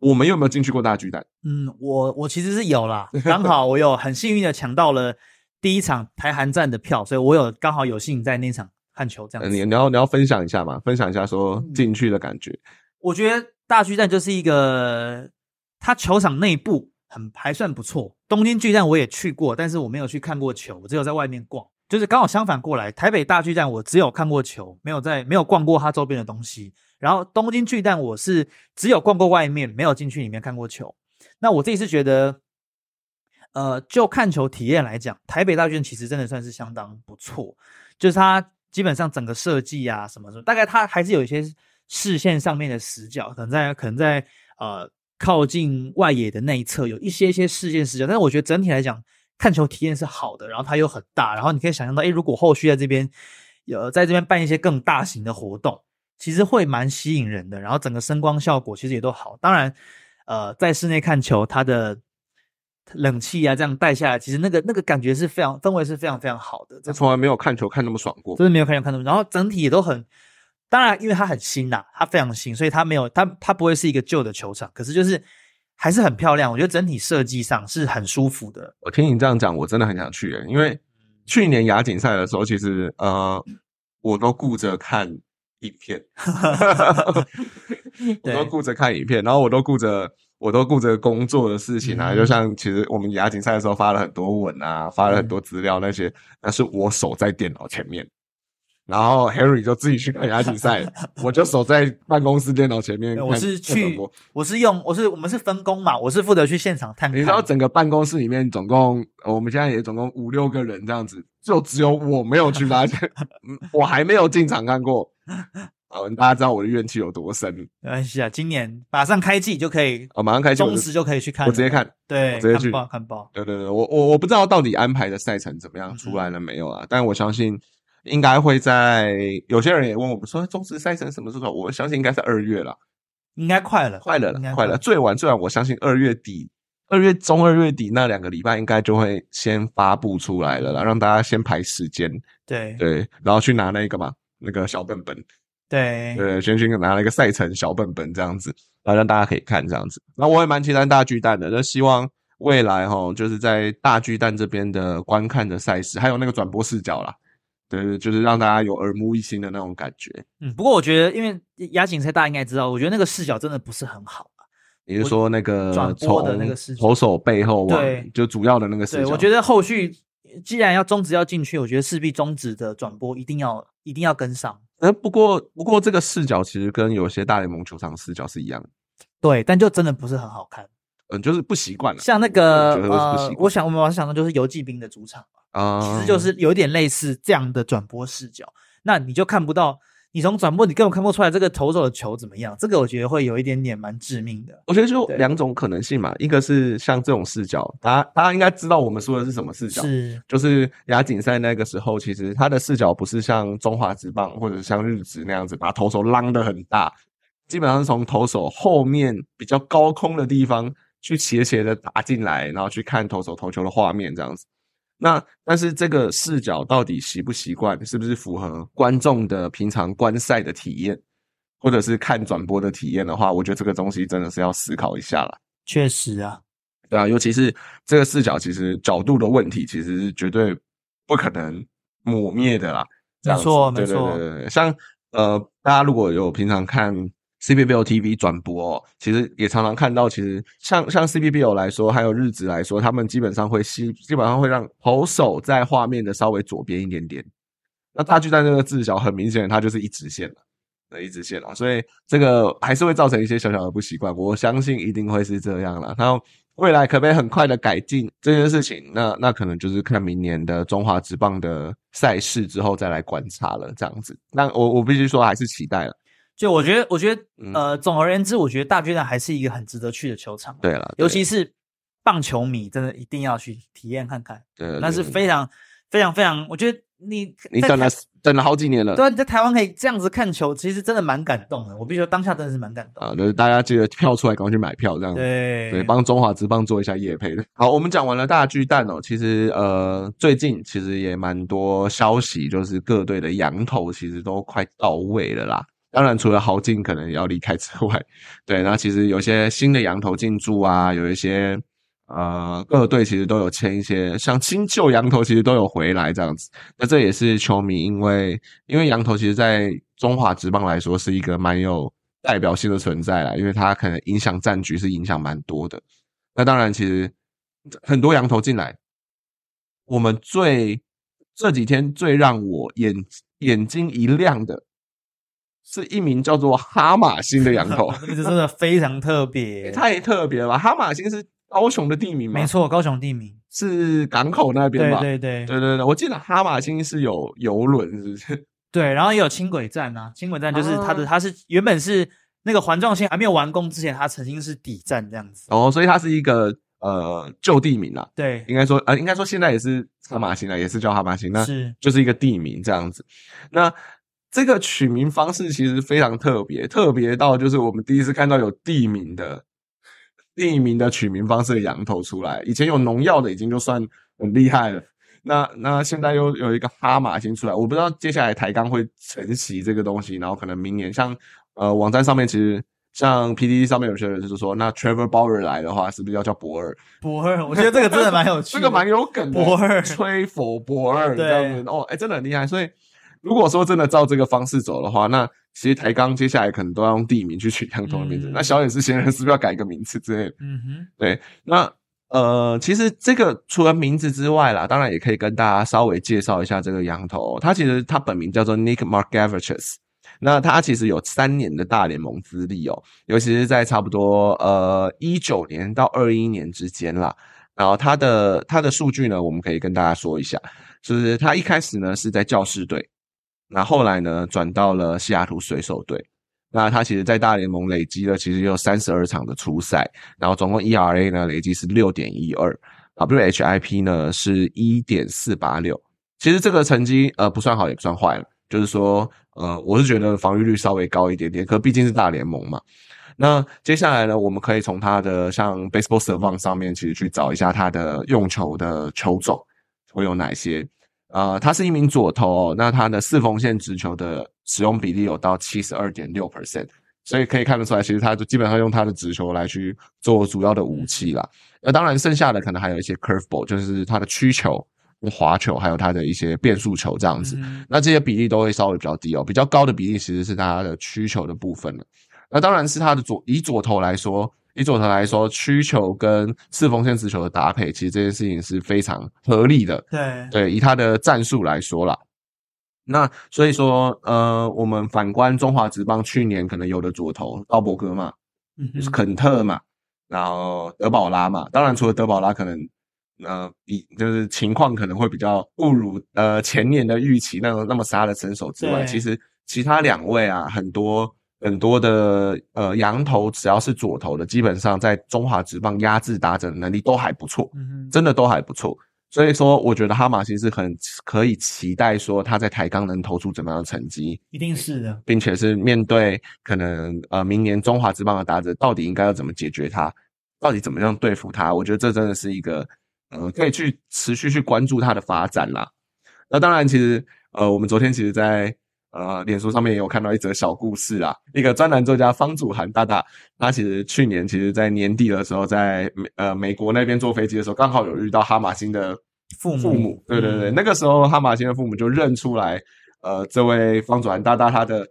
我们有没有进去过大巨蛋？嗯，我我其实是有啦，刚好我有很幸运的抢到了第一场台韩战的票，所以我有刚好有幸在那场看球这呃样子。你你要你要分享一下嘛，分享一下说嗯进去的感觉。我觉得大巨蛋就是一个，它球场内部很还算不错。东京巨蛋我也去过，但是我没有去看过球，我只有在外面逛。就是刚好相反过来，台北大巨蛋我只有看过球，没有在没有逛过它周边的东西。然后东京巨蛋我是只有逛过外面，没有进去里面看过球。那我自己是觉得，呃，就看球体验来讲，台北大巨蛋其实真的算是相当不错，就是它基本上整个设计啊什么什么，大概它还是有一些视线上面的死角，可能在可能在呃靠近外野的那一侧有一些些视线死角，但是我觉得整体来讲，看球体验是好的，然后它又很大，然后你可以想象到，哎，如果后续在这边有在这边办一些更大型的活动，其实会蛮吸引人的，然后整个声光效果其实也都好，当然，呃，在室内看球，它的冷气啊这样带下来，其实那个那个感觉是非常氛围是非常非常好的，这从来没有看球看那么爽过。真的没有看球看那么，然后整体也都很，当然因为它很新呐、它非常新，所以它没有它它不会是一个旧的球场，可是就是还是很漂亮，我觉得整体设计上是很舒服的。我听你这样讲，我真的很想去耶，因为去年亚锦赛的时候，其实呃，我都顾着看影片，我都顾着看影片，然后我都顾着我都顾着工作的事情啊，嗯。就像其实我们亚锦赛的时候发了很多文啊，发了很多资料那些，那是我守在电脑前面，然后 Harry 就自己去看亚锦赛，我就守在办公室电脑前面。我是去我是用，我是我们是分工嘛，我是负责去现场探看。你知道整个办公室里面总共，呃我们现在也总共五六个人这样子，就只有我没有去发现，嗯 我还没有进场看过。好，大家知道我的怨气有多深。没关系啊，今年马上开季就可以，哦马上开始，我就中时就可以去看，我直接看。对，我直接去看报看报。对对对，我我我不知道到底安排的赛程怎么样嗯出来了没有啊？但我相信应该会在。有些人也问我们说，中职赛程什么时候？我相信应该是二月了，应该快了，快了应该了，快了，最晚最晚，我相信二月底。二月中、二月底那两个礼拜应该就会先发布出来了啦，让大家先排时间，对对，然后去拿那个嘛，那个小本本，对对，先去拿了一个赛程小本本这样子，然后让大家可以看这样子。那我也蛮期待大巨蛋的，就希望未来哈，就是在大巨蛋这边的观看的赛事，还有那个转播视角啦，对对，就是让大家有耳目一新的那种感觉。嗯，不过我觉得，因为亚锦赛大家应该知道，我觉得那个视角真的不是很好啊。你是说那个转播的那个视角投手背后对就主要的那个视对，角？我觉得后续既然要中止要进去，我觉得势必中止的转播一定要一定要跟上。呃，不过不过这个视角其实跟有些大联盟球场视角是一样的，对，但就真的不是很好看。嗯、就是不习惯了像那个呃，我想我们要想的就是游击兵的主场嘛，啊，其实就是有点类似这样的转播视角，那你就看不到，你从转播你根本看不出来这个投手的球怎么样，这个我觉得会有一点点蛮致命的。我觉得就两种可能性嘛，一个是像这种视角，大家大家应该知道我们说的是什么视角，是，就是亚锦赛那个时候，其实他的视角不是像中华职棒或者像日职那样子把投手浪得很大，基本上是从投手后面比较高空的地方去斜斜的打进来，然后去看投手投球的画面这样子。那但是这个视角到底习不习惯，是不是符合观众的平常观赛的体验，或者是看转播的体验的话，我觉得这个东西真的是要思考一下了。确实啊，对啊，尤其是这个视角，其实角度的问题，其实是绝对不可能抹灭的啦。没错没错对对对对，像呃，大家如果有平常看 CBBL TV 转播、哦，其实也常常看到，其实像像 CBBL 来说，还有日职来说，他们基本上会吸基本上会让投手在画面的稍微左边一点点。那大巨蛋这个视角很明显，它就是一直线了。呃，一直线了，所以这个还是会造成一些小小的不习惯。我相信一定会是这样了。然后未来可不可以很快的改进这件事情？那那可能就是看明年的中华职棒的赛事之后再来观察了。这样子，那我我必须说还是期待了。就我觉得，我觉得嗯呃，总而言之，我觉得大巨蛋还是一个很值得去的球场，对了，尤其是棒球迷，真的一定要去体验看看，对那是非常非常非常，我觉得你你等了等了好几年了。对啊，你在台湾可以这样子看球，其实真的蛮感动的。我必须说，当下真的是蛮感动。啊，就是大家记得票出来，赶快去买票，这样子。对对，帮中华职棒做一下业配的。好，我们讲完了大巨蛋哦，其实呃，最近其实也蛮多消息，就是各队的羊头其实都快到位了啦。当然，除了豪进可能也要离开之外，对，那其实有些新的羊头进驻啊，有一些呃各队其实都有签一些，像新旧羊头其实都有回来这样子。那这也是球迷因为因为羊头其实在中华职棒来说是一个蛮有代表性的存在啦，因为它可能影响战局是影响蛮多的。那当然，其实很多羊头进来，我们最这几天最让我眼眼睛一亮的，是一名叫做哈马星的羊头，这个真的非常特别。太特别了吧？哈马星是高雄的地名吗？没，错，高雄地名。是港口那边对吧？对对对对对，我记得哈马星是有游轮，是不是？对，然后也有轻轨站啊，轻轨站就是它的，啊它是原本是那个环状线还没有完工之前，它曾经是底站这样子。哦，所以它是一个呃旧地名啦，对，应该说呃，应该说现在也是哈马星啦，也是叫哈马星，那是就是一个地名这样子。那这个取名方式其实非常特别，特别到就是我们第一次看到有地名的地名的取名方式的羊头出来，以前有农药的已经就算很厉害了。那那现在又有一个哈马星出来，我不知道接下来台钢会承袭这个东西，然后可能明年像呃网站上面其实像 PDD 上面有些人就是说，那 Trevor Bauer 来的话，是不是要叫博尔？博尔，我觉得这个真的蛮有趣的，这个蛮有梗的，博尔吹佛博尔对这样子哦，哎，真的很厉害。所以如果说真的照这个方式走的话，那其实台钢接下来可能都要用地名去取羊头的名字。嗯那小野寺先生是不是要改一个名字之类的？嗯哼，对，那呃，其实这个除了名字之外啦，当然也可以跟大家稍微介绍一下这个羊头哦。他其实他本名叫做 Nick Markavicius，那他其实有三年的大联盟资历哦，尤其是在差不多呃一九年到二一年之间啦。然后他的他的数据呢，我们可以跟大家说一下，就是他一开始呢是在教师队，那后来呢转到了西雅图水手队。那他其实，在大联盟累积了其实有三十二场的初赛，然后总共 ERA 呢累计是六点一二，WHIP 呢是一点四八六。其实这个成绩呃不算好也不算坏了，就是说呃我是觉得防御率稍微高一点点，可毕竟是大联盟嘛。那接下来呢，我们可以从他的像 Baseball Savant 上面其实去找一下他的用球的球种会有哪些。呃，他是一名左投、哦，那他的四缝线直球的使用比例有到七十二点六 percent，所以可以看得出来，其实他就基本上用他的直球来去做主要的武器啦。那当然，剩下的可能还有一些 curveball，就是他的曲球、滑球，还有他的一些变速球这样子。嗯那这些比例都会稍微比较低哦，比较高的比例其实是他的曲球的部分了。那当然是他的左以左投来说，以左投来说，曲球跟四缝线直球的搭配，其实这件事情是非常合理的。对，对，以他的战术来说啦，那所以说，呃，我们反观中华职棒去年可能有的左投道伯格嘛，嗯就是，肯特嘛，然后德保拉嘛，当然除了德保拉可能。呃，比就是情况可能会比较不如呃前年的预期那种那么杀的身手之外，其实其他两位啊，很多很多的呃羊头只要是左投的，基本上在中华职棒压制打者的能力都还不错。嗯哼，真的都还不错。所以说，我觉得哈马其实很可以期待说他在台钢能投出怎么样的成绩，一定是的，并且是面对可能呃明年中华职棒的打者，到底应该要怎么解决他，到底怎么样对付他？我觉得这真的是一个呃可以去持续去关注他的发展啦。那当然，其实呃我们昨天其实在呃脸书上面也有看到一则小故事啊，一个专栏作家方祖涵大大，他其实去年其实在年底的时候，在美呃美国那边坐飞机的时候，刚好有遇到哈马星的父母父母，对对对，嗯那个时候哈马星的父母就认出来，呃，这位方祖涵大大他的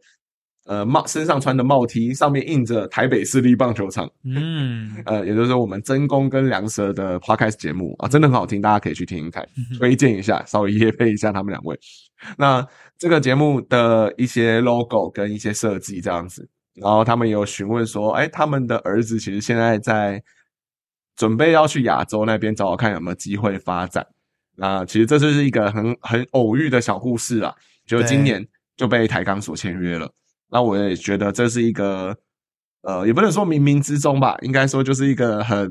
呃帽身上穿的帽 T 上面印着台北市立棒球场，嗯，呃，也就是说我们真公跟梁蛇的 podcast 节目啊，真的很好听，大家可以去听一看，推荐一下，稍微夜配一下他们两位。那这个节目的一些 logo 跟一些设计这样子，然后他们有询问说，哎，他们的儿子其实现在在准备要去亚洲那边找找看有没有机会发展。那其实这就是一个很很偶遇的小故事啦，就今年就被台钢所签约了。那我也觉得这是一个，呃，也不能说冥冥之中吧，应该说就是一个很、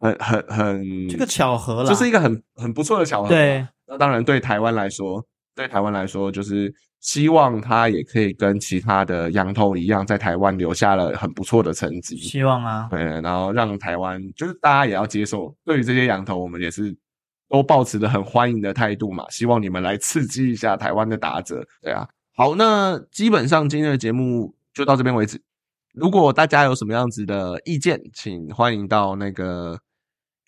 很、很、很，这个巧合啦，就是一个很很不错的巧合。对，那当然对台湾来说，对台湾来说，就是希望他也可以跟其他的羊头一样，在台湾留下了很不错的成绩。希望啊，对，然后让台湾就是大家也要接受，对于这些羊头，我们也是都抱持着很欢迎的态度嘛，希望你们来刺激一下台湾的打者，对啊。好，那基本上今天的节目就到这边为止。如果大家有什么样子的意见，请欢迎到那个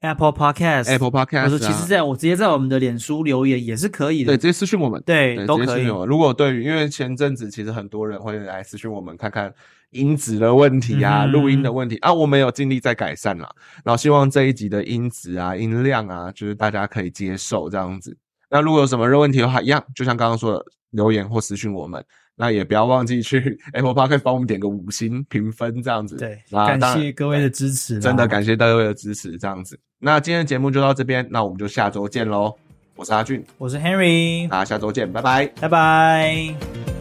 Apple Podcast Apple Podcast，、其实在我直接在我们的脸书留言也是可以的对的，直接私讯我们，对对，都可以如果对于，因为前阵子其实很多人会来私讯我们，看看音质的问题啊、录、音的问题啊，我们有尽力在改善啦。然后希望这一集的音质啊、音量啊，就是大家可以接受这样子。那如果有什么问题的话，一样就像刚刚说的，留言或私讯我们。那也不要忘记去 Apple Podcast 帮我们点个五星评分，这样子。对，感谢各位的支持，真的感谢各位的支持，这样子。那今天的节目就到这边，那我们就下周见喽。我是阿俊，我是 Henry，大家下周见，拜拜。拜拜。